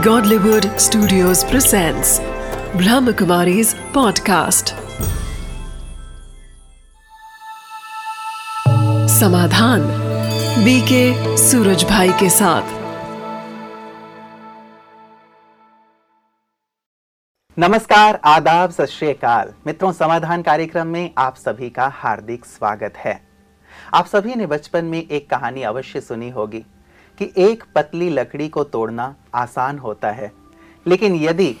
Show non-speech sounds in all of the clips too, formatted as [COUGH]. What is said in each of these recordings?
Godlywood Studios presents Brahmakumari's podcast. समाधान BK Suraj भाई के साथ। नमस्कार, आदाब, सत श्री अकाल। मित्रों, समाधान कार्यक्रम में आप सभी का हार्दिक स्वागत है। आप सभी ने बचपन में एक कहानी अवश्य सुनी होगी। कि एक पतली लकड़ी को तोड़ना आसान होता है। लेकिन यदि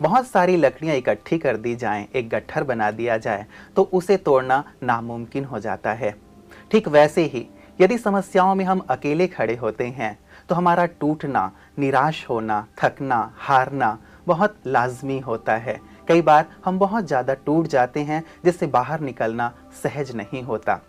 बहुत सारी लकड़ियाँ इकट्ठी कर दी जाएँ, एक गट्ठर बना दिया जाए तो उसे तोड़ना नामुमकिन हो जाता है। ठीक वैसे ही यदि समस्याओं में हम अकेले खड़े होते हैं तो हमारा टूटना निराश होना थकना हारना बहुत लाजमी होता है। कई बार हम बहुत ज़्यादा टूट जाते हैं जिससे बाहर निकलना सहज नहीं होता।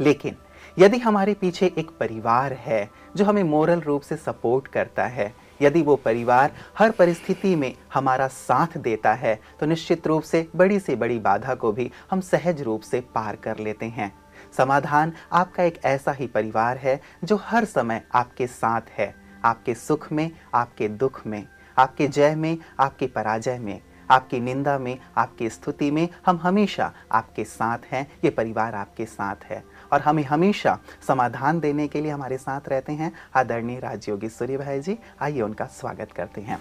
लेकिन यदि हमारे पीछे एक परिवार है जो हमें मोरल रूप से सपोर्ट करता है, यदि वो परिवार हर परिस्थिति में हमारा साथ देता है तो निश्चित रूप से बड़ी से बड़ी बाधा को भी हम सहज रूप से पार कर लेते हैं। समाधान आपका एक ऐसा ही परिवार है जो हर समय आपके साथ है, आपके सुख में, आपके दुख में, आपके जय में, आपके पराजय में, आपकी निंदा में, आपकी स्तुति में हम हमेशा आपके साथ हैं, ये परिवार आपके साथ है। और हमें हमेशा समाधान देने के लिए हमारे साथ रहते हैं आदरणीय राजयोगी सूर्य भाई जी आइए उनका स्वागत करते हैं।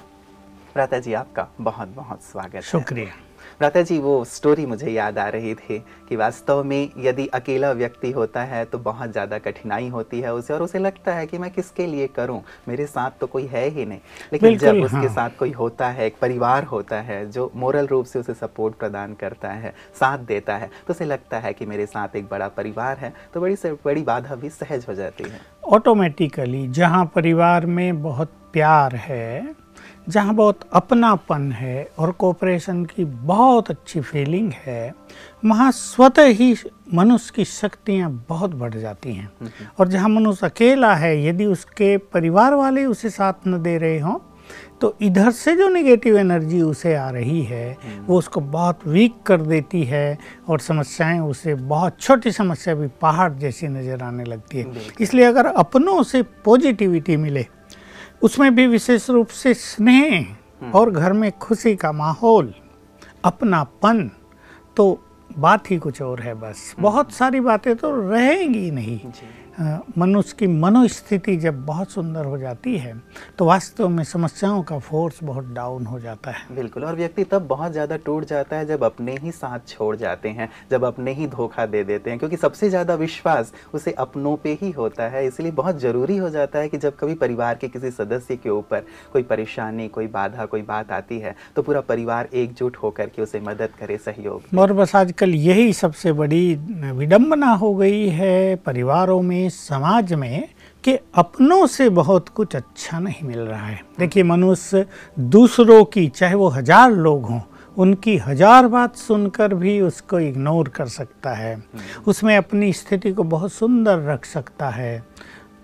प्राता जी, आपका बहुत बहुत स्वागत शुक्रिया। प्राता जी वो स्टोरी मुझे याद आ रही थी कि वास्तव में यदि अकेला व्यक्ति होता है तो बहुत ज़्यादा कठिनाई होती है उसे और उसे लगता है कि मैं किसके लिए करूँ मेरे साथ तो कोई है ही नहीं लेकिन जब हाँ। उसके। साथ कोई होता है एक परिवार होता है जो मोरल रूप से उसे सपोर्ट प्रदान करता है साथ देता है तो उसे लगता है कि मेरे साथ एक बड़ा परिवार है तो बड़ी से बड़ी बाधा भी सहज हो जाती है ऑटोमेटिकली जहाँ परिवार में बहुत प्यार है जहाँ बहुत अपनापन है और कोऑपरेशन की बहुत अच्छी फीलिंग है वहाँ स्वतः ही मनुष्य की शक्तियाँ बहुत बढ़ जाती हैं। और जहाँ मनुष्य अकेला है यदि उसके परिवार वाले उसे साथ न दे रहे हों तो इधर से जो नेगेटिव एनर्जी उसे आ रही है वो उसको बहुत वीक कर देती है और समस्याएँ उसे बहुत छोटी समस्या भी पहाड़ जैसी नज़र आने लगती है। इसलिए अगर अपनों से पॉजिटिविटी मिले उसमें भी विशेष रूप से स्नेह हम्म। और घर में खुशी का माहौल अपनापन तो बात ही कुछ और है बस हम्म। बहुत सारी बातें तो रहेंगी नहीं मनुष्य की मनोस्थिति जब बहुत सुंदर हो जाती है तो वास्तव में समस्याओं का फोर्स बहुत डाउन हो जाता है। बिल्कुल और व्यक्ति तब बहुत ज़्यादा टूट जाता है जब अपने ही साथ छोड़ जाते हैं जब अपने ही धोखा दे देते हैं क्योंकि सबसे ज़्यादा विश्वास उसे अपनों पे ही होता है इसलिए बहुत ज़रूरी हो जाता है कि जब कभी परिवार के किसी सदस्य के ऊपर कोई परेशानी कोई बाधा कोई बात आती है तो पूरा परिवार एकजुट होकर के उसे मदद करे सहयोग और बस आजकल यही सबसे बड़ी विडम्बना हो गई है परिवारों में समाज में कि अपनों से बहुत कुछ अच्छा नहीं मिल रहा है। देखिए मनुष्य दूसरों की चाहे वो हज़ार लोग हों उनकी हज़ार बात सुनकर भी उसको इग्नोर कर सकता है। उसमें अपनी स्थिति को बहुत सुंदर रख सकता है।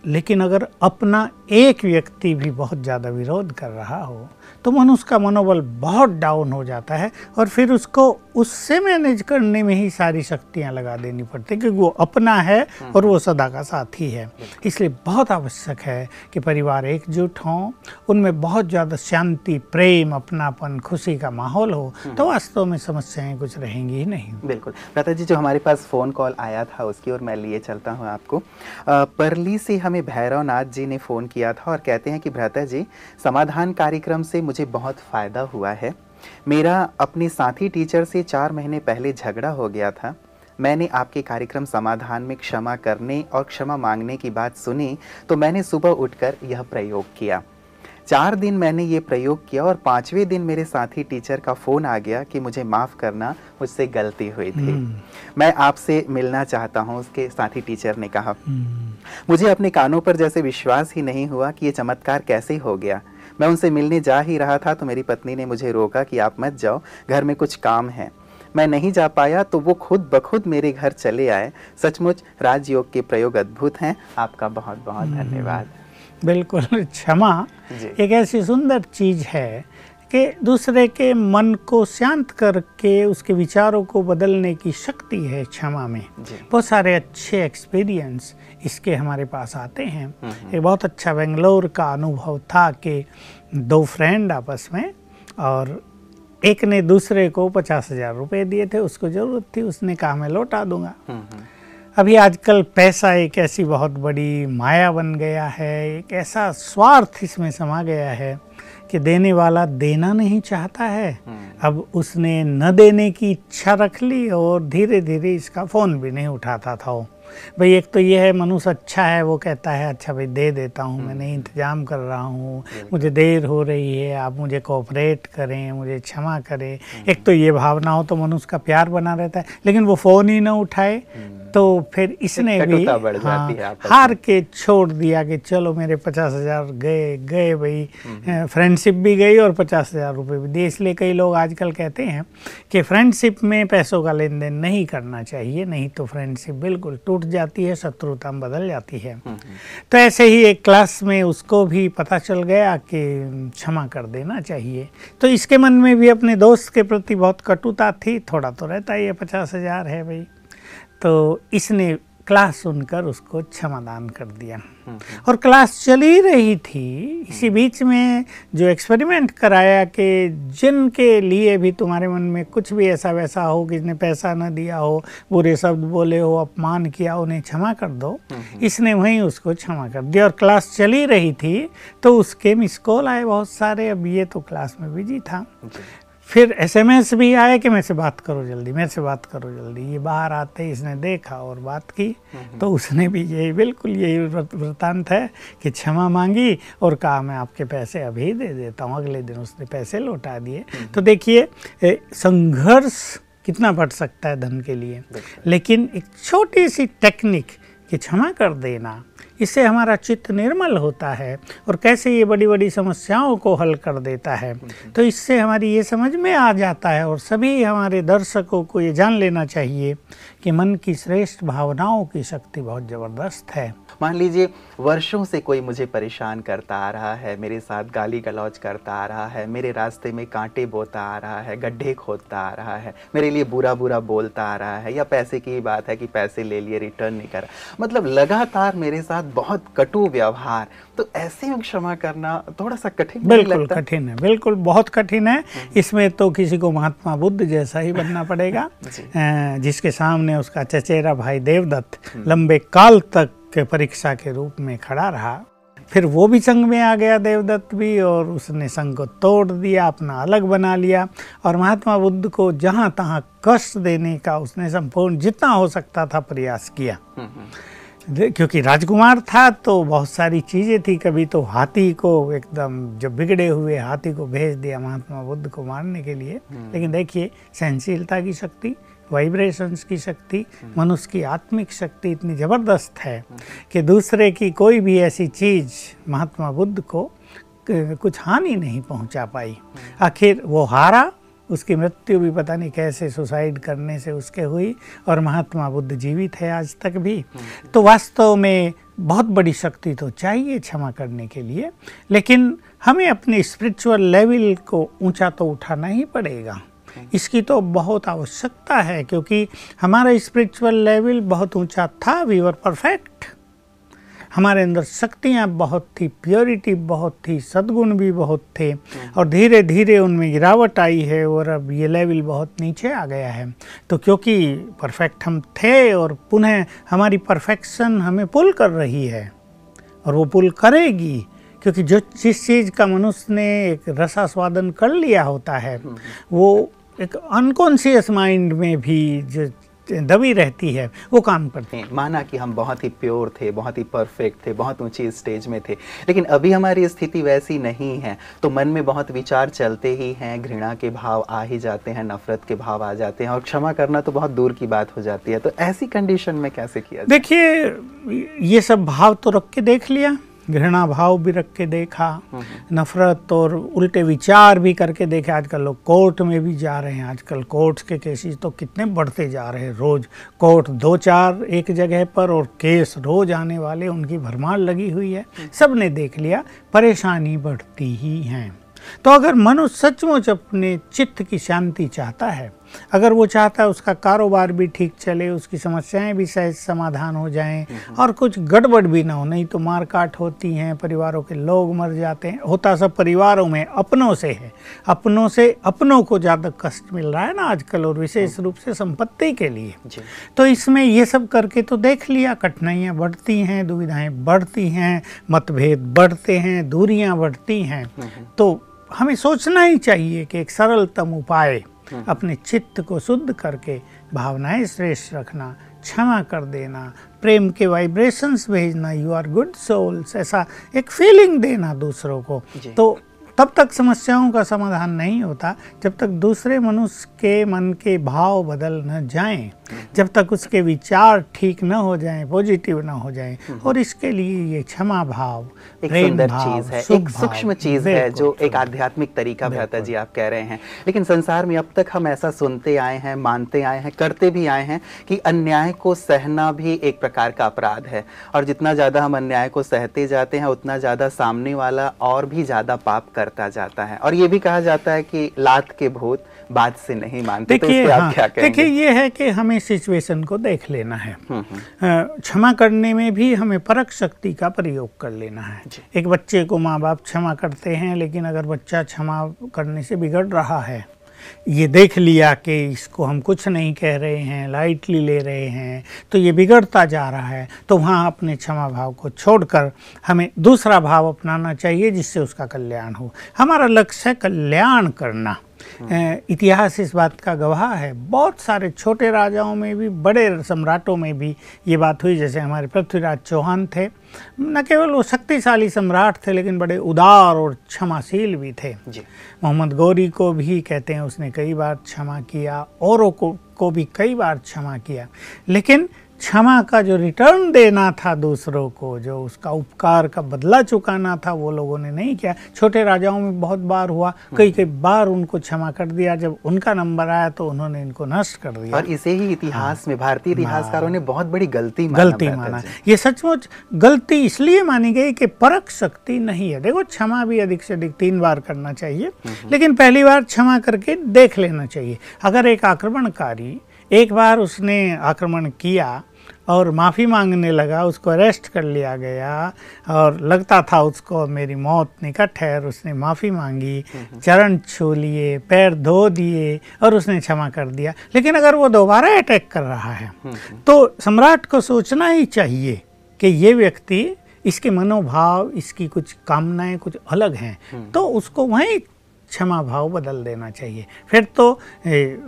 लेकिन अगर अपना एक व्यक्ति भी बहुत ज़्यादा विरोध कर रहा हो तो मनुष्य का मनोबल बहुत डाउन हो जाता है और फिर उसको उससे मैनेज करने में ही सारी शक्तियाँ लगा देनी पड़ती क्योंकि वो अपना है और वो सदा का साथी है। इसलिए बहुत आवश्यक है कि परिवार एकजुट हों उनमें बहुत ज़्यादा शांति प्रेम अपनापन खुशी का माहौल हो तो वास्तव में समस्याएँ कुछ रहेंगी ही नहीं। बिल्कुल। दादा जी जो हमारे पास फ़ोन कॉल आया था उसकी और मैं लिए चलता हूँ आपको। परली से हमें भैरव नाथ जी ने फ़ोन किया था और कहते हैं कि भ्राता जी समाधान कार्यक्रम से मुझे बहुत फ़ायदा हुआ है। मेरा अपने साथी टीचर से चार महीने पहले झगड़ा हो गया था। मैंने आपके कार्यक्रम समाधान में क्षमा करने और क्षमा मांगने की बात सुनी तो मैंने सुबह उठकर यह प्रयोग किया। चार दिन मैंने ये प्रयोग किया और पाँचवें दिन मेरे साथी टीचर का फ़ोन आ गया कि मुझे माफ़ करना मुझसे गलती हुई थी। हम्म। मैं आपसे मिलना चाहता हूँ उसके साथी टीचर ने कहा। हम्म। मुझे अपने कानों पर जैसे विश्वास ही नहीं हुआ कि ये चमत्कार कैसे हो गया। मैं उनसे मिलने जा ही रहा था तो मेरी पत्नी ने मुझे रोका कि आप मत जाओ घर में कुछ काम है। मैं नहीं जा पाया तो वो खुद बखुद मेरे घर चले आए। सचमुच राजयोग के प्रयोग अद्भुत हैं। आपका बहुत बहुत हम्म। धन्यवाद। बिल्कुल क्षमा एक ऐसी सुंदर चीज़ है कि दूसरे के मन को शांत करके उसके विचारों को बदलने की शक्ति है क्षमा में। बहुत सारे अच्छे एक्सपीरियंस इसके हमारे पास आते हैं। एक बहुत अच्छा बेंगलोर का अनुभव था कि दो फ्रेंड आपस में और एक ने दूसरे को पचास हज़ार रुपये दिए थे उसको ज़रूरत थी उसने कहा मैं लौटा दूँगा। हम्म, हम्म, अभी आजकल पैसा एक ऐसी बहुत बड़ी माया बन गया है एक ऐसा स्वार्थ इसमें समा गया है कि देने वाला देना नहीं चाहता है। अब उसने न देने की इच्छा रख ली और धीरे धीरे इसका फ़ोन भी नहीं उठाता था वो। भाई एक तो ये है मनुष्य अच्छा है वो कहता है अच्छा भाई दे देता हूँ मैं नहीं इंतज़ाम कर रहा हूँ मुझे देर हो रही है आप मुझे कोऑपरेट करें मुझे क्षमा करें। एक तो ये भावना हो तो मनुष्य का प्यार बना रहता है लेकिन वो फ़ोन ही ना उठाए तो फिर इसने भी हाँ, हार के छोड़ दिया कि चलो मेरे पचास हज़ार गए गए भाई। फ्रेंडशिप भी गई और पचास हज़ार रुपये भी। दिए इसलिए कई लोग आजकल कहते हैं कि फ्रेंडशिप में पैसों का लेन देन नहीं करना चाहिए नहीं तो फ्रेंडशिप बिल्कुल टूट जाती है शत्रुता बदल जाती है। तो ऐसे ही एक क्लास में उसको भी पता चल गया कि क्षमा कर देना चाहिए। तो इसके मन में भी अपने दोस्त के प्रति बहुत कटुता थी थोड़ा तो रहता ही है पचास हज़ार है भाई। तो इसने क्लास सुनकर उसको क्षमादान कर दिया। और क्लास चली रही थी इसी बीच में जो एक्सपेरिमेंट कराया कि जिनके लिए भी तुम्हारे मन में कुछ भी ऐसा वैसा हो किसने पैसा न दिया हो बुरे शब्द बोले हो अपमान किया उन्हें क्षमा कर दो। इसने वहीं उसको क्षमा कर दिया। और क्लास चली रही थी तो उसके मिस कॉल आए बहुत सारे। अब ये तो क्लास में बिज़ी था। फिर एसएमएस भी आए कि मेरे से बात करो जल्दी मेरे से बात करो जल्दी। ये बाहर आते ही इसने देखा और बात की तो उसने भी यही बिल्कुल यही वृत्तांत है कि क्षमा मांगी और कहा मैं आपके पैसे अभी दे देता हूँ अगले दिन उसने पैसे लौटा दिए। तो देखिए संघर्ष कितना बढ़ सकता है धन के लिए। लेकिन एक छोटी सी टेक्निक कि क्षमा कर देना इससे हमारा चित्त निर्मल होता है और कैसे ये बड़ी बड़ी समस्याओं को हल कर देता है। तो इससे हमारी ये समझ में आ जाता है और सभी हमारे दर्शकों को ये जान लेना चाहिए कि मन की श्रेष्ठ भावनाओं की शक्ति बहुत ज़बरदस्त है। मान लीजिए, वर्षों से कोई मुझे परेशान करता आ रहा है, मेरे साथ गाली गलौज करता आ रहा है, मेरे रास्ते में कांटे बोता आ रहा है, गड्ढे खोदता आ रहा है, मेरे लिए बुरा बुरा बोलता आ रहा है, या पैसे की बात है कि पैसे ले लिए रिटर्न नहीं कर मतलब लगातार मेरे साथ बहुत कटु व्यवहार। तो ऐसे में क्षमा करना थोड़ा सा कठिन बिल्कुल कठिन है बिल्कुल बहुत कठिन है। इसमें तो किसी को महात्मा बुद्ध जैसा ही बनना पड़ेगा। [LAUGHS] जिसके सामने उसका चचेरा भाई देवदत्त लंबे काल तक के परीक्षा के रूप में खड़ा रहा। फिर वो भी संघ में आ गया देवदत्त भी और उसने संघ को तोड़ दिया अपना अलग बना लिया और महात्मा बुद्ध को जहाँ तहाँ कष्ट देने का उसने संपूर्ण जितना हो सकता था प्रयास किया। हम्म, हम्म, क्योंकि राजकुमार था तो बहुत सारी चीज़ें थी कभी तो हाथी को एकदम जब बिगड़े हुए हाथी को भेज दिया महात्मा बुद्ध को मारने के लिए। लेकिन देखिए सहनशीलता की शक्ति वाइब्रेशंस की शक्ति मनुष्य की आत्मिक शक्ति इतनी ज़बरदस्त है कि दूसरे की कोई भी ऐसी चीज़ महात्मा बुद्ध को कुछ हानि नहीं पहुँचा पाई। आखिर वो हारा उसकी मृत्यु भी पता नहीं कैसे सुसाइड करने से उसके हुई और महात्मा बुद्ध जीवित है आज तक भी। तो वास्तव में बहुत बड़ी शक्ति तो चाहिए क्षमा करने के लिए, लेकिन हमें अपने स्पिरिचुअल लेवल को ऊँचा तो उठाना ही पड़ेगा। इसकी तो बहुत आवश्यकता है, क्योंकि हमारा स्पिरिचुअल लेवल बहुत ऊँचा था वी वर परफेक्ट हमारे अंदर शक्तियाँ बहुत थी प्योरिटी बहुत थी, सद्गुण भी बहुत थे, और धीरे धीरे उनमें गिरावट आई है और अब ये लेवल बहुत नीचे आ गया है। तो क्योंकि परफेक्ट हम थे और पुनः हमारी परफेक्शन हमें पुल कर रही है, और वो पुल करेगी, क्योंकि जो जिस चीज़ का मनुष्य ने एक रसास्वादन कर लिया होता है, वो एक अनकॉन्शियस माइंड में भी जो दबी रहती है वो काम करते हैं। माना कि हम बहुत ही प्योर थे बहुत ही परफेक्ट थे बहुत ऊँची स्टेज में थे लेकिन अभी हमारी स्थिति वैसी नहीं है। तो मन में बहुत विचार चलते ही हैं घृणा के भाव आ ही जाते हैं नफरत के भाव आ जाते हैं और क्षमा करना तो बहुत दूर की बात हो जाती है। तो ऐसी कंडीशन में कैसे किया देखिए ये सब भाव तो रख के देख लिया। घृणा भाव भी रख के देखा, नफरत और उल्टे विचार भी करके देखे। आजकल लोग कोर्ट में भी जा रहे हैं। आजकल कोर्ट के केसेस तो कितने बढ़ते जा रहे हैं। रोज कोर्ट दो चार एक जगह पर और केस रोज आने वाले, उनकी भरमार लगी हुई है। सबने देख लिया, परेशानी बढ़ती ही है। तो अगर मनुष्य सचमुच अपने चित्त की शांति चाहता है अगर वो चाहता है उसका कारोबार भी ठीक चले उसकी समस्याएँ भी सहज समाधान हो जाएँ और कुछ गड़बड़ भी ना हो नहीं तो मार काट होती हैं परिवारों के लोग मर जाते हैं। होता सब परिवारों में अपनों से है। अपनों से अपनों को ज़्यादा कष्ट मिल रहा है ना आजकल और विशेष रूप से संपत्ति के लिए। तो इसमें ये सब करके तो देख लिया कठिनाइयाँ बढ़ती हैं दुविधाएँ बढ़ती हैं मतभेद बढ़ते हैं दूरियाँ बढ़ती हैं। तो हमें सोचना ही चाहिए कि एक सरलतम उपाय अपने चित्त को शुद्ध करके भावनाएँ श्रेष्ठ रखना क्षमा कर देना प्रेम के वाइब्रेशंस भेजना यू आर गुड सोल्स ऐसा एक फीलिंग देना दूसरों को। तो तब तक समस्याओं का समाधान नहीं होता जब तक दूसरे मनुष्य के मन के भाव बदल न जाएँ। जब तक उसके विचार ठीक न हो जाएँ पॉजिटिव न हो जाएँ और इसके लिए ये क्षमा भाव एक सुंदर चीज़ है एक सूक्ष्म चीज़ है जो एक आध्यात्मिक तरीका भ्राता जी आप कह रहे हैं। लेकिन संसार में अब तक हम ऐसा सुनते आए हैं मानते आए हैं करते भी आए हैं कि अन्याय को सहना भी एक प्रकार का अपराध है। और जितना ज़्यादा हम अन्याय को सहते जाते हैं उतना ज़्यादा सामने वाला और भी ज़्यादा पाप करता जाता है। और ये भी कहा जाता है कि लात के भूत बात से नहीं मानते तो इस देखिए आप हाँ, देखिए ये है कि हमें सिचुएशन को देख लेना है। हम्म, हम्म, क्षमा करने में भी हमें परख शक्ति का प्रयोग कर लेना है। एक बच्चे को माँ बाप क्षमा करते हैं लेकिन अगर बच्चा क्षमा करने से बिगड़ रहा है ये देख लिया कि इसको हम कुछ नहीं कह रहे हैं लाइटली ले रहे हैं तो ये बिगड़ता जा रहा है तो वहाँ अपने क्षमा भाव को छोड़कर हमें दूसरा भाव अपनाना चाहिए जिससे उसका कल्याण हो। हमारा लक्ष्य है कल्याण करना। इतिहास इस बात का गवाह है। बहुत सारे छोटे राजाओं में भी बड़े सम्राटों में भी ये बात हुई जैसे हमारे पृथ्वीराज चौहान थे। न केवल वो शक्तिशाली सम्राट थे लेकिन बड़े उदार और क्षमाशील भी थे। मोहम्मद गौरी को भी कहते हैं उसने कई बार क्षमा किया औरों को को भी कई बार क्षमा किया। लेकिन क्षमा का जो रिटर्न देना था दूसरों को जो उसका उपकार का बदला चुकाना था वो लोगों ने नहीं किया। छोटे राजाओं में बहुत बार हुआ कई कई बार उनको क्षमा कर दिया। जब उनका नंबर आया तो उन्होंने इनको नष्ट कर दिया। और इसे ही इतिहास में भारतीय इतिहासकारों ने बहुत बड़ी गलती माना गलती माना। ये सचमुच गलती इसलिए मानी गई कि परख शक्ति नहीं है। देखो क्षमा भी अधिक से अधिक तीन बार करना चाहिए लेकिन पहली बार क्षमा करके देख लेना चाहिए। अगर एक आक्रमणकारी एक बार उसने आक्रमण किया और माफ़ी मांगने लगा उसको अरेस्ट कर लिया गया और लगता था उसको मेरी मौत निकट है और उसने माफ़ी मांगी। चरण छू लिए पैर धो दिए और उसने क्षमा कर दिया। लेकिन अगर वो दोबारा अटैक कर रहा है तो सम्राट को सोचना ही चाहिए कि ये व्यक्ति इसके मनोभाव इसकी कुछ कामनाएँ कुछ अलग हैं। तो उसको वहीं क्षमा भाव बदल देना चाहिए। फिर तो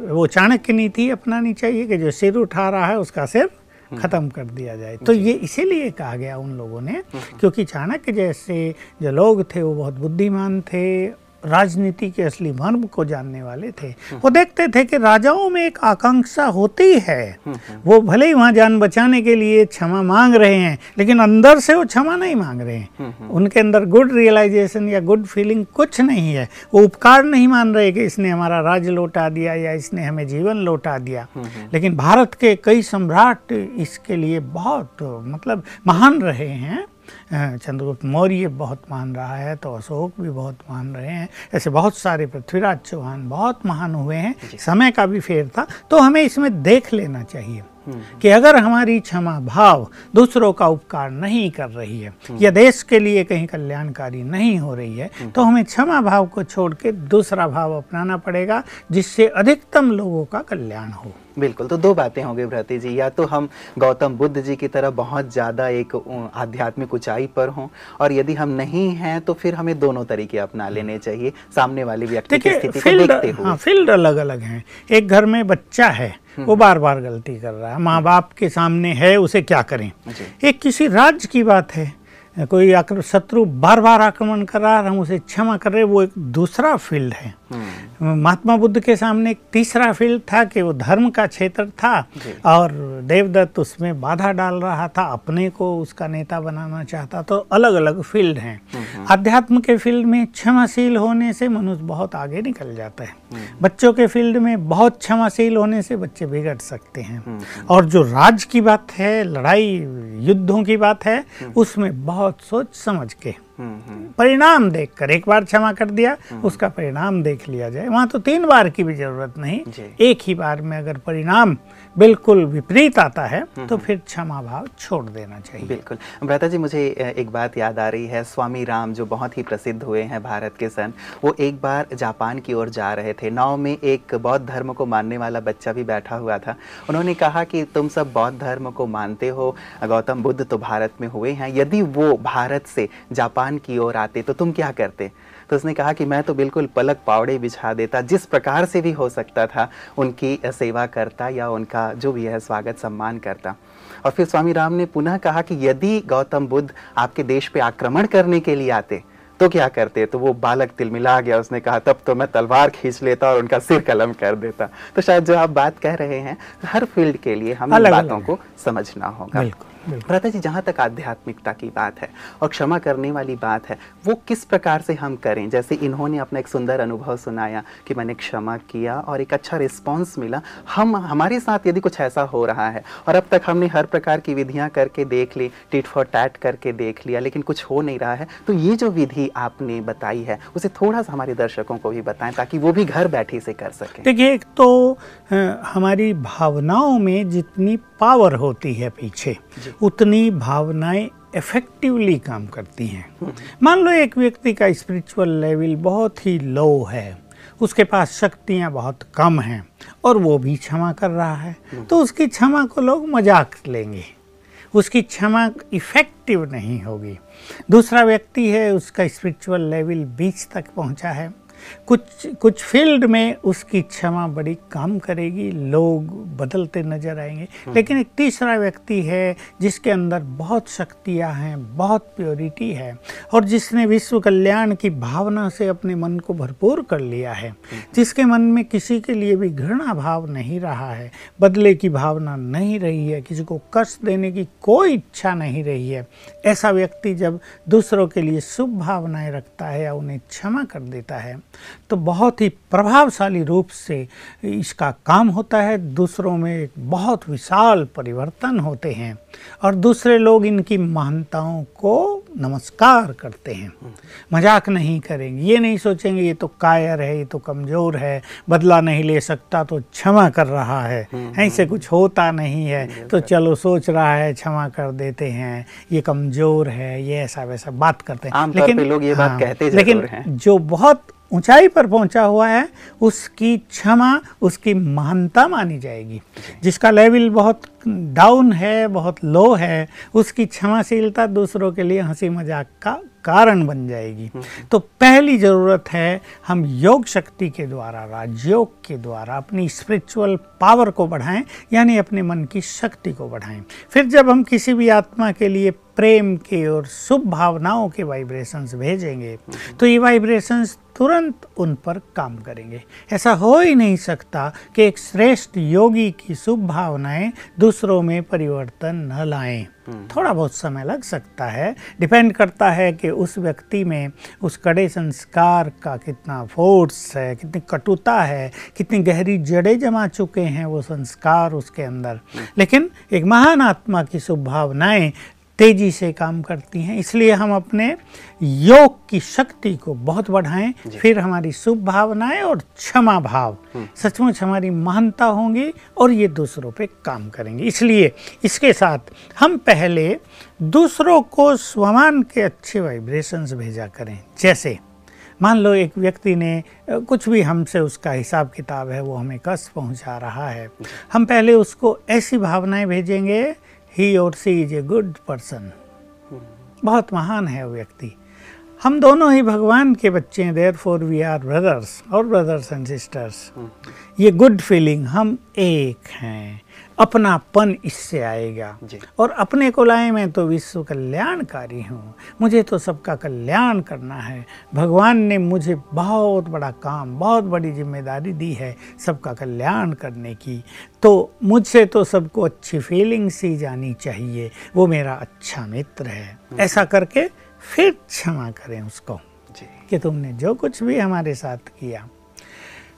वो चाणक्य नीति अपनानी चाहिए कि जो सिर उठा रहा है उसका सिर खत्म कर दिया जाए। तो ये इसीलिए कहा गया उन लोगों ने क्योंकि चाणक्य जैसे जो लोग थे वो बहुत बुद्धिमान थे राजनीति के असली मर्म को जानने वाले थे। वो देखते थे कि राजाओं में एक आकांक्षा होती है। वो भले ही वहाँ जान बचाने के लिए क्षमा मांग रहे हैं, लेकिन अंदर से वो क्षमा नहीं मांग रहे हैं। उनके अंदर गुड रियलाइजेशन या गुड फीलिंग कुछ नहीं है। वो उपकार नहीं मान रहे कि इसने हमारा राज्य लौटा दिया या इसने हमें जीवन लौटा दिया। लेकिन भारत के कई सम्राट इसके लिए बहुत मतलब महान रहे हैं। चंद्रगुप्त मौर्य बहुत मान रहा है तो अशोक भी बहुत मान रहे हैं। ऐसे बहुत सारे पृथ्वीराज चौहान बहुत महान हुए हैं। समय का भी फेर था तो हमें इसमें देख लेना चाहिए कि अगर हमारी क्षमा भाव दूसरों का उपकार नहीं कर रही है या देश के लिए कहीं कल्याणकारी नहीं हो रही है तो हमें क्षमा भाव को छोड़ के दूसरा भाव अपनाना पड़ेगा जिससे अधिकतम लोगों का कल्याण हो। बिल्कुल तो दो बातें होंगी भ्रति जी। या तो हम गौतम बुद्ध जी की तरह बहुत ज़्यादा एक आध्यात्मिक ऊंचाई पर हों और यदि हम नहीं हैं तो फिर हमें दोनों तरीके अपना लेने चाहिए सामने वाले व्यक्ति की स्थिति को देखते हुए। हाँ फ़ील्ड अलग अलग हैं। एक घर में बच्चा है वो बार बार गलती कर रहा है। माँ बाप के सामने है उसे क्या करें? एक किसी राज्य की बात है। कोई आक्र शत्रु बार बार आक्रमण कर रहा है हम उसे क्षमा कर रहे वो एक दूसरा फ़ील्ड है। हम्म, महात्मा बुद्ध के सामने एक तीसरा फ़ील्ड था कि वो धर्म का क्षेत्र था और देवदत्त उसमें बाधा डाल रहा था अपने को उसका नेता बनाना चाहता तो अलग अलग फ़ील्ड हैं। अध्यात्म के फ़ील्ड में क्षमाशील होने से मनुष्य बहुत आगे निकल जाता है। बच्चों के फ़ील्ड में बहुत क्षमाशील होने से बच्चे बिगड़ सकते हैं। और जो राज की बात है लड़ाई युद्धों की बात है उसमें बहुत सोच समझ के। हम्म, हम्म, परिणाम देखकर एक बार क्षमा कर दिया उसका परिणाम देख लिया जाए। वहाँ तो तीन बार की भी ज़रूरत नहीं। एक ही बार में अगर परिणाम बिल्कुल विपरीत आता है तो फिर क्षमा भाव छोड़ देना चाहिए। बिल्कुल। भ्राता जी मुझे एक बात याद आ रही है। स्वामी राम जो बहुत ही प्रसिद्ध हुए हैं भारत के सन वो एक बार जापान की ओर जा रहे थे। नाव में एक बौद्ध धर्म को मानने वाला बच्चा भी बैठा हुआ था। उन्होंने कहा कि तुम सब बौद्ध धर्म को मानते हो। गौतम बुद्ध तो भारत में हुए हैं। यदि वो भारत से जापान की ओर आते तो तुम क्या करते? तो उसने कहा कि मैं तो बिल्कुल पलक पावड़े बिछा देता जिस प्रकार से भी हो सकता था उनकी सेवा करता या उनका जो भी है स्वागत सम्मान करता। और फिर स्वामी राम ने पुनः कहा कि यदि गौतम बुद्ध आपके देश पे आक्रमण करने के लिए आते तो क्या करते? तो वो बालक तिलमिला गया उसने कहा तब तो मैं तलवार खींच लेता और उनका सिर कलम कर देता। तो शायद जो आप बात कह रहे हैं हर फ़ील्ड के लिए हमें बातों को समझना होगा। भ्राता जी जहाँ तक आध्यात्मिकता की बात है और क्षमा करने वाली बात है वो किस प्रकार से हम करें? जैसे इन्होंने अपना एक सुंदर अनुभव सुनाया कि मैंने क्षमा किया और एक अच्छा रिस्पांस मिला। हम हमारे साथ यदि कुछ ऐसा हो रहा है और अब तक हमने हर प्रकार की विधियाँ करके देख ली टिट फॉर टैट करके देख लिया लेकिन कुछ हो नहीं रहा है तो ये जो विधि आपने बताई है उसे थोड़ा सा हमारे दर्शकों को भी बताएँ ताकि वो भी घर बैठे से कर सकें। देखिए एक तो हमारी भावनाओं में जितनी पावर होती है पीछे उतनी भावनाएँ इफेक्टिवली काम करती हैं। मान लो एक व्यक्ति का स्पिरिचुअल लेवल बहुत ही लो है, उसके पास शक्तियाँ बहुत कम हैं और वो भी क्षमा कर रहा है तो उसकी क्षमा को लोग मज़ाक लेंगे। उसकी क्षमा इफ़ेक्टिव नहीं होगी। दूसरा व्यक्ति है, उसका स्पिरिचुअल लेवल बीच तक पहुँचा है। कुछ कुछ फ़ील्ड में उसकी क्षमा बड़ी काम करेगी लोग बदलते नज़र आएँगे। लेकिन एक तीसरा व्यक्ति है जिसके अंदर बहुत शक्तियाँ हैं बहुत प्योरिटी है और जिसने विश्व कल्याण की भावना से अपने मन को भरपूर कर लिया है। जिसके मन में किसी के लिए भी घृणा भाव नहीं रहा है बदले की भावना नहीं रही है किसी को कष्ट देने की कोई इच्छा नहीं रही है ऐसा व्यक्ति जब दूसरों के लिए शुभ भावनाएँ रखता है या उन्हें क्षमा कर देता है तो बहुत ही प्रभावशाली रूप से इसका काम होता है। दूसरों में एक बहुत विशाल परिवर्तन होते हैं और दूसरे लोग इनकी महानताओं को नमस्कार करते हैं। मज़ाक नहीं करेंगे ये नहीं सोचेंगे ये तो कायर है ये तो कमज़ोर है बदला नहीं ले सकता तो क्षमा कर रहा है। ऐसे कुछ होता नहीं है तो चलो सोच रहा है क्षमा कर देते हैं ये कमज़ोर है ये ऐसा वैसा बात करते हैं। लेकिन लोग ये बात कहते ज़रूर लेकिन जो बहुत ऊंचाई पर पहुँचा हुआ है, उसकी क्षमा, उसकी महानता मानी जाएगी। जिसका लेवल बहुत डाउन है, बहुत लो है, उसकी क्षमाशीलता दूसरों के लिए हँसी मज़ाक का कारण बन जाएगी। तो पहली ज़रूरत है, हम योग शक्ति के द्वारा, राजयोग के द्वारा अपनी स्पिरिचुअल पावर को बढ़ाएँ, यानी अपने मन की शक्ति को बढ़ाएँ। फिर जब हम किसी भी आत्मा के लिए प्रेम के और शुभ भावनाओं के वाइब्रेशंस भेजेंगे तो ये वाइब्रेशंस तुरंत उन पर काम करेंगे। ऐसा हो ही नहीं सकता कि एक श्रेष्ठ योगी की शुभ भावनाएँ दूसरों में परिवर्तन न लाएँ। थोड़ा बहुत समय लग सकता है। डिपेंड करता है कि उस व्यक्ति में उस कड़े संस्कार का कितना फोर्स है कितनी कटुता है कितनी गहरी जड़ें जमा चुके हैं वो संस्कार उसके अंदर। लेकिन एक महान आत्मा की शुभ भावनाएँ तेज़ी से काम करती हैं इसलिए हम अपने योग की शक्ति को बहुत बढ़ाएँ फिर हमारी शुभ भावनाएँ और क्षमा भाव। सचमुच हमारी महानता होंगी और ये दूसरों पे काम करेंगे। इसलिए इसके साथ हम पहले दूसरों को स्वमान के अच्छे वाइब्रेशंस भेजा करें। जैसे मान लो एक व्यक्ति ने कुछ भी हमसे उसका हिसाब किताब है वो हमें कष्ट पहुँचा रहा है। हम पहले उसको ऐसी भावनाएँ भेजेंगे ही और she is a good person बहुत महान है वो व्यक्ति। हम दोनों ही भगवान के बच्चे हैं there for we are brothers और ब्रदर्स एंड सिस्टर्स ये गुड फीलिंग हम एक हैं। अपनापन इससे आएगा। और अपने को लाए मैं तो विश्व कल्याणकारी हूँ। मुझे तो सबका कल्याण करना है। भगवान ने मुझे बहुत बड़ा काम बहुत बड़ी ज़िम्मेदारी दी है सबका कल्याण करने की। तो मुझसे तो सबको अच्छी फीलिंग्स ही जानी चाहिए। वो मेरा अच्छा मित्र है। ऐसा करके फिर क्षमा करें उसको कि तुमने जो कुछ भी हमारे साथ किया।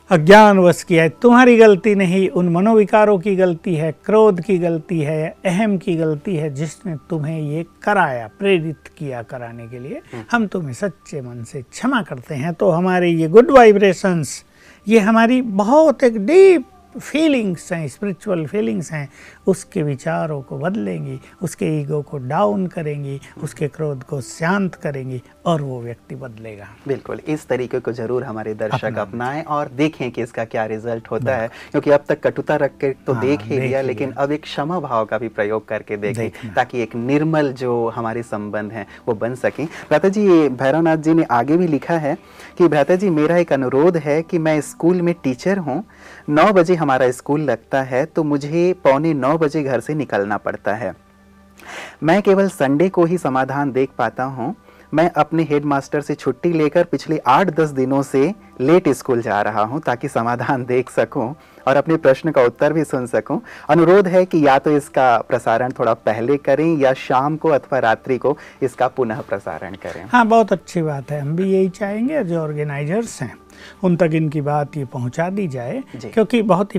अज्ञानवश किया है। तुम्हारी गलती नहीं उन मनोविकारों की गलती है क्रोध की गलती है अहम की गलती है जिसने तुम्हें ये कराया प्रेरित किया कराने के लिए। हम तुम्हें सच्चे मन से क्षमा करते हैं। तो हमारे ये गुड वाइब्रेशंस ये हमारी बहुत एक डीप फीलिंग्स हैं स्पिरिचुअल फीलिंग्स हैं उसके विचारों को बदलेंगी उसके ईगो को डाउन करेंगी उसके क्रोध को शांत करेंगी और वो व्यक्ति बदलेगा। बिल्कुल इस तरीके को ज़रूर हमारे दर्शक अपनाएँ। और देखें कि इसका क्या रिज़ल्ट होता है क्योंकि अब तक कटुता रख के तो हाँ, देख ही लिया लेकिन अब एक क्षमा भाव का भी प्रयोग करके देखें। ताकि एक निर्मल जो हमारे संबंध हैं वो बन सकें। भ्राता जी भैरवनाथ जी ने आगे भी लिखा है कि भ्राता जी मेरा एक अनुरोध है कि मैं स्कूल में टीचर हूँ नौ बजे हमारा स्कूल लगता है तो मुझे पौने नौ बजे घर से निकलना पड़ता है। मैं केवल संडे को ही समाधान देख पाता हूँ। मैं अपने हेडमास्टर से छुट्टी लेकर पिछले आठ दस दिनों से लेट स्कूल जा रहा हूँ, ताकि समाधान [LAUGHS] देख सकूँ और अपने प्रश्न का उत्तर भी सुन सकूँ। अनुरोध है कि या तो इसका प्रसारण थोड़ा पहले करें या शाम को अथवा रात्रि को इसका पुनः प्रसारण करें। हाँ बहुत अच्छी बात है। हम भी यही चाहेंगे, जो ऑर्गेनाइजर्स हैं। उन तक इनकी बात ये पहुँचा दी जाए क्योंकि बहुत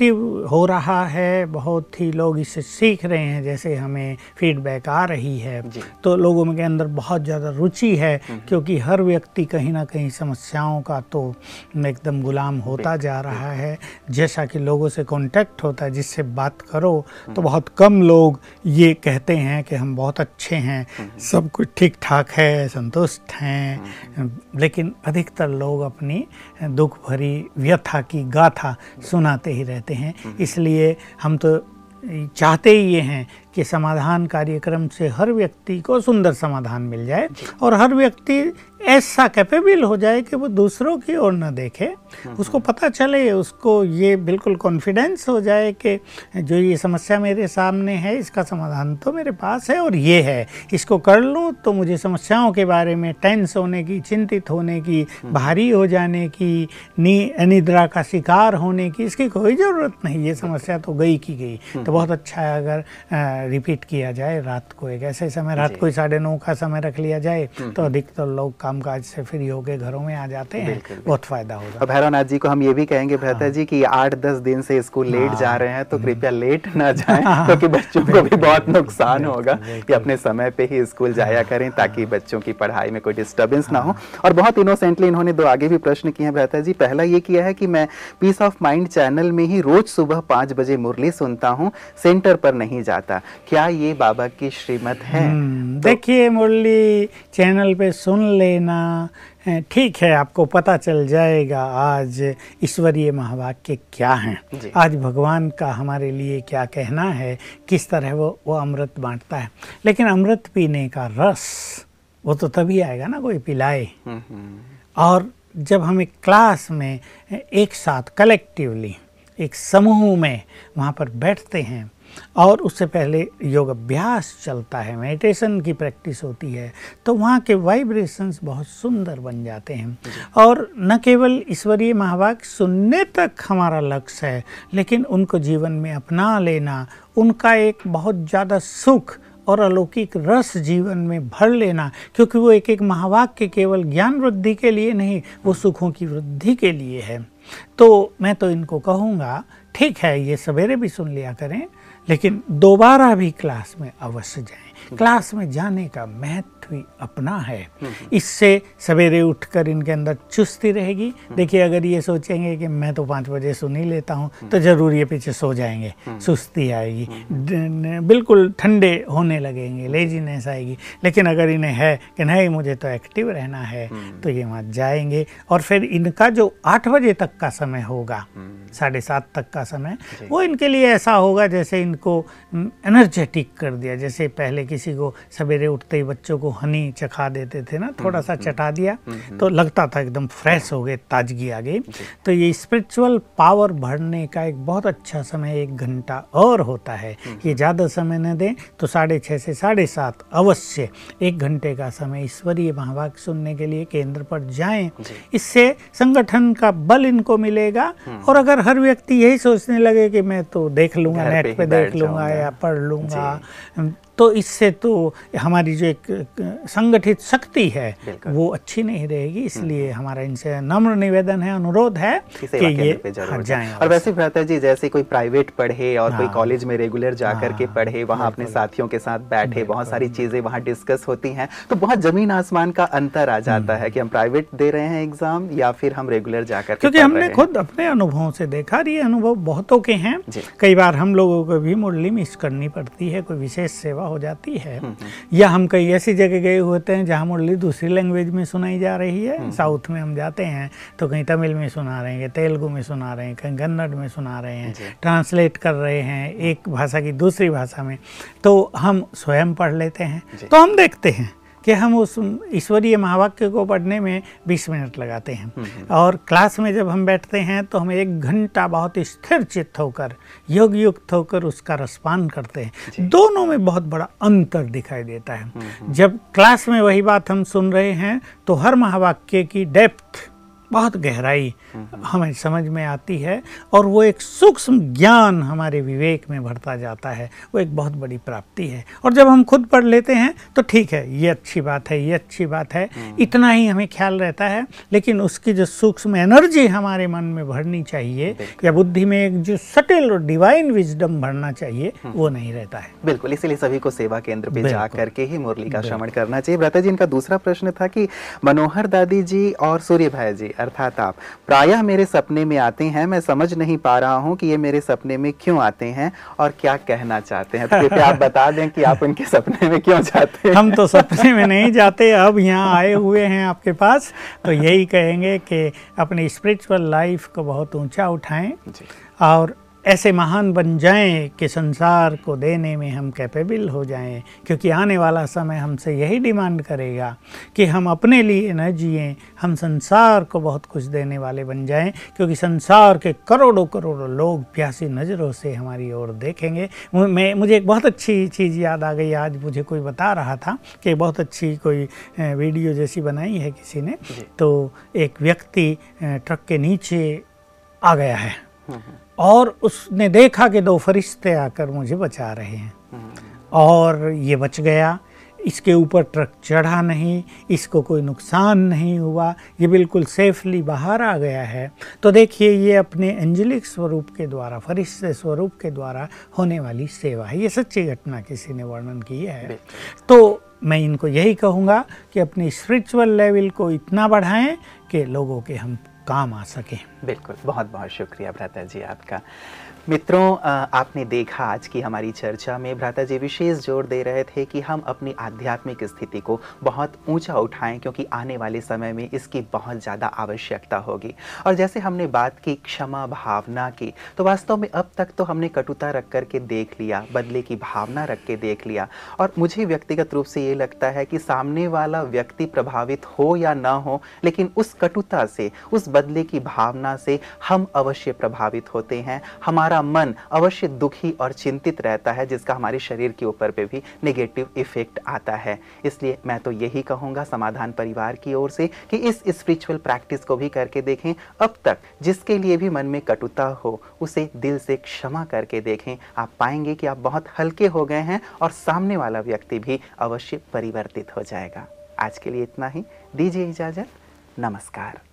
इफ़ेक्टिव हो रहा है बहुत ही लोग इससे सीख रहे हैं जैसे हमें फीडबैक आ रही है। तो लोगों में के अंदर बहुत ज़्यादा रुचि है क्योंकि हर व्यक्ति कहीं ना कहीं समस्याओं का तो एकदम गुलाम होता जा रहा है। जैसा कि लोगों से कांटेक्ट होता है जिससे बात करो तो बहुत कम लोग ये कहते हैं कि हम बहुत अच्छे हैं सब कुछ ठीक ठाक है संतुष्ट हैं। लेकिन अधिकतर लोग अपनी दुख भरी व्यथा की गाथा सुनाते ही रहते हैं। इसलिए हम तो चाहते ही ये हैं कि समाधान कार्यक्रम से हर व्यक्ति को सुंदर समाधान मिल जाए और हर व्यक्ति ऐसा कैपेबल हो जाए कि वो दूसरों की ओर न देखे। उसको पता चले, उसको ये बिल्कुल कॉन्फिडेंस हो जाए कि जो ये समस्या मेरे सामने है, इसका समाधान तो मेरे पास है और ये है। इसको कर लूँ तो मुझे समस्याओं के बारे में टेंस होने की, चिंतित होने की, भारी हो जाने की, नी, अनिद्रा का शिकार होने की इसकी कोई ज़रूरत नहीं। ये समस्या तो गई की गई। तो बहुत अच्छा है अगर रिपीट किया जाए रात को एक। ऐसे समय रात को ही साढ़े नौ का समय रख लिया जाए तो अधिकतर लोग कामकाज से फ्री होके घरों में आ जाते हैं। बहुत फ़ायदा होगा। भैरवनाथ जी को हम ये भी कहेंगे भ्राता जी की आठ दस दिन से स्कूल लेट जा रहे हैं तो कृपया लेट ना जाए क्योंकि बच्चों को भी बहुत नुकसान होगा कि अपने समय पे ही स्कूल जाया करें ताकि बच्चों की पढ़ाई में कोई डिस्टर्बेंस ना हो। और बहुत इनोसेंटली इन्होंने दो आगे भी प्रश्न किए हैं भ्राता जी। पहला ये किया है कि मैं पीस ऑफ़ माइंड चैनल में ही रोज सुबह पाँच बजे मुरली सुनता हूँ सेंटर पर नहीं जाता। क्या ये बाबा की श्रीमत है? हम्म, देखिए मुरली चैनल पे सुन लेना। ठीक है आपको पता चल जाएगा आज ईश्वरीय महावाक्य क्या। हैं। आज भगवान का हमारे लिए क्या कहना है किस तरह वो वो अमृत बांटता है। लेकिन अमृत पीने का रस वो तो तभी आएगा ना कोई पिलाए। हम्म, हम्म, और जब हम एक क्लास में एक साथ कलेक्टिवली एक समूह में वहाँ पर बैठते हैं और उससे पहले योग अभ्यास चलता है मेडिटेशन की प्रैक्टिस होती है तो वहाँ के वाइब्रेशंस बहुत सुंदर बन जाते हैं। और न केवल ईश्वरीय महावाक्य सुनने तक हमारा लक्ष्य है लेकिन उनको जीवन में अपना लेना उनका एक बहुत ज़्यादा सुख और अलौकिक रस जीवन में भर लेना क्योंकि वो एक एक महावाक्य केवल ज्ञान वृद्धि के लिए नहीं वो सुखों की वृद्धि के लिए है। तो मैं तो इनको कहूँगा ठीक है ये सवेरे भी सुन लिया करें लेकिन दोबारा भी क्लास में अवश्य जाएँ। क्लास में जाने का महत्व ही अपना है। इससे सवेरे उठकर इनके अंदर चुस्ती रहेगी। देखिए अगर ये सोचेंगे कि मैं तो पाँच बजे सुन ही लेता हूँ तो ज़रूर ये पीछे सो जाएँगे सुस्ती आएगी। बिल्कुल ठंडे होने लगेंगे लेजीनेस आएगी। लेकिन अगर इन्हें है कि नहीं मुझे तो एक्टिव रहना है तो ये वहाँ जाएँगे। और फिर इनका जो आठ बजे तक का समय होगा साढ़े सात तक का समय वो इनके लिए ऐसा होगा जैसे इनको एनर्जेटिक कर दिया। जैसे पहले किसी को सवेरे उठते ही बच्चों को हनी चखा देते थे ना थोड़ा सा चटा दिया तो लगता था एकदम फ्रेश हो गए ताजगी आ गई। तो ये स्पिरिचुअल पावर बढ़ने का एक बहुत अच्छा समय एक घंटा और होता है। ये ज़्यादा समय न दें तो साढ़े छः से साढ़े सात अवश्य एक घंटे का समय ईश्वरीय महावाक्य सुनने के लिए केंद्र पर जाएँ। इससे संगठन का बल इनको मिलेगा और अगर हर व्यक्ति यही सोचने लगे कि मैं तो देख लूँगा पे नेट पे देख लूँगा या पढ़ लूँगा तो इससे तो हमारी जो एक संगठित शक्ति है वो अच्छी नहीं रहेगी इसलिए हमारा इनसे नम्र निवेदन है अनुरोध है कि ये हाँ, जाएँ। और वैसे भ्राता जी जैसे कोई प्राइवेट पढ़े और कोई हाँ। कॉलेज में रेगुलर जा करके हाँ, पढ़े वहाँ अपने साथियों के साथ बैठे बहुत सारी चीज़ें वहाँ डिस्कस होती हैं तो बहुत ज़मीन आसमान का अंतर आ जाता हम्म। है कि हम प्राइवेट दे रहे हैं एग्ज़ाम या फिर हम रेगुलर जाकर क्योंकि हमने खुद अपने अनुभवों से देखा ये अनुभव बहुतों के हैं। कई बार हम लोगों को भी मुरली मिस करनी पड़ती है कोई विशेष सेवा हो जाती है। हम्म, या हम कई ऐसी जगह गए होते हैं जहाँ मुरली दूसरी लैंग्वेज में सुनाई जा रही हम्म, है साउथ में हम जाते हैं तो कहीं तमिल में सुना रहे हैं तेलुगु में सुना रहे हैं कहीं कन्नड़ में सुना रहे हैं ट्रांसलेट कर रहे हैं एक भाषा की दूसरी भाषा में। तो हम स्वयं पढ़ लेते हैं। तो हम देखते हैं कि हम उस ईश्वरीय महावाक्य को पढ़ने में 20 मिनट लगाते हैं। और क्लास में जब हम बैठते हैं तो हम एक घंटा बहुत स्थिर चित्त होकर योग युक्त होकर उसका रसपान करते हैं। दोनों में बहुत बड़ा अंतर दिखाई देता है। जब क्लास में वही बात हम सुन रहे हैं तो हर महावाक्य की डेप्थ बहुत गहराई हमें समझ में आती है और वो एक सूक्ष्म ज्ञान हमारे विवेक में भरता जाता है। वो एक बहुत बड़ी प्राप्ति है। और जब हम खुद पढ़ लेते हैं तो ठीक है ये अच्छी बात है ये अच्छी बात है। इतना ही हमें ख्याल रहता है लेकिन उसकी जो सूक्ष्म एनर्जी हमारे मन में भरनी चाहिए या बुद्धि में एक जो सटिल और डिवाइन विजडम भरना चाहिए वो नहीं रहता है। बिल्कुल इसीलिए सभी को सेवा केंद्र पे जा करके ही मुरली का श्रवण करना चाहिए। भ्राता जी इनका दूसरा प्रश्न था कि मनोहर दादी जी और सूर्य भाई जी अर्थात आप। प्रायः मेरे सपने में आते हैं मैं समझ नहीं पा रहा हूँ कि ये मेरे सपने में क्यों आते हैं और क्या कहना चाहते हैं। तो कृपया आप [LAUGHS] बता दें कि आप उनके सपने में क्यों जाते हैं। हम तो सपने में नहीं जाते अब यहाँ आए हुए हैं आपके पास। तो यही कहेंगे कि अपनी स्पिरिचुअल लाइफ को बहुत ऊँचा उठाएँ जी। और ऐसे महान बन जाएँ कि संसार को देने में हम कैपेबल हो जाएँ क्योंकि आने वाला समय हमसे यही डिमांड करेगा कि हम अपने लिए न जिएँ हम संसार को बहुत कुछ देने वाले बन जाएँ क्योंकि संसार के करोड़ों करोड़ों लोग प्यासी नज़रों से हमारी ओर देखेंगे। मैं मुझे एक बहुत अच्छी चीज़ याद आ गई। आज मुझे कोई बता रहा था कि बहुत अच्छी कोई वीडियो जैसी बनाई है किसी ने तो एक व्यक्ति ट्रक के नीचे आ गया है। और उसने देखा कि दो फरिश्ते आकर मुझे बचा रहे हैं। और ये बच गया। इसके ऊपर ट्रक चढ़ा नहीं इसको कोई नुकसान नहीं हुआ ये बिल्कुल सेफली बाहर आ गया है। तो देखिए ये अपने एंजलिक स्वरूप के द्वारा फरिश्ते स्वरूप के द्वारा होने वाली सेवा है। ये सच्ची घटना किसी ने वर्णन की है। तो मैं इनको यही कहूँगा कि अपनी स्पिरिचुअल लेवल को इतना बढ़ाएँ कि लोगों के हम काम आ सके। बिल्कुल बहुत बहुत शुक्रिया भ्राता जी आपका। मित्रों आपने देखा आज की हमारी चर्चा में भ्राता जी विशेष ज़ोर दे रहे थे कि हम अपनी आध्यात्मिक स्थिति को बहुत ऊँचा उठाएँ क्योंकि आने वाले समय में इसकी बहुत ज़्यादा आवश्यकता होगी। और जैसे हमने बात की क्षमा भावना की तो वास्तव में अब तक तो हमने कटुता रख कर के देख लिया, बदले की भावना रख के देख लिया। और मुझे व्यक्तिगत रूप से ये लगता है कि सामने वाला व्यक्ति प्रभावित हो या ना हो, लेकिन उस कटुता से, उस बदले की भावना से हम अवश्य प्रभावित होते हैं। हमारा मन अवश्य दुखी और चिंतित रहता है, जिसका हमारे शरीर के ऊपर पे भी नेगेटिव इफ़ेक्ट आता है। इसलिए मैं तो यही कहूँगा समाधान परिवार की ओर से कि इस स्पिरिचुअल प्रैक्टिस को भी करके देखें। अब तक जिसके लिए भी मन में कटुता हो, उसे दिल से क्षमा करके देखें। आप पाएँगे कि आप बहुत हल्के हो गए हैं और सामने वाला व्यक्ति भी अवश्य परिवर्तित हो जाएगा। आज के लिए इतना ही। दीजिए इजाज़त। नमस्कार।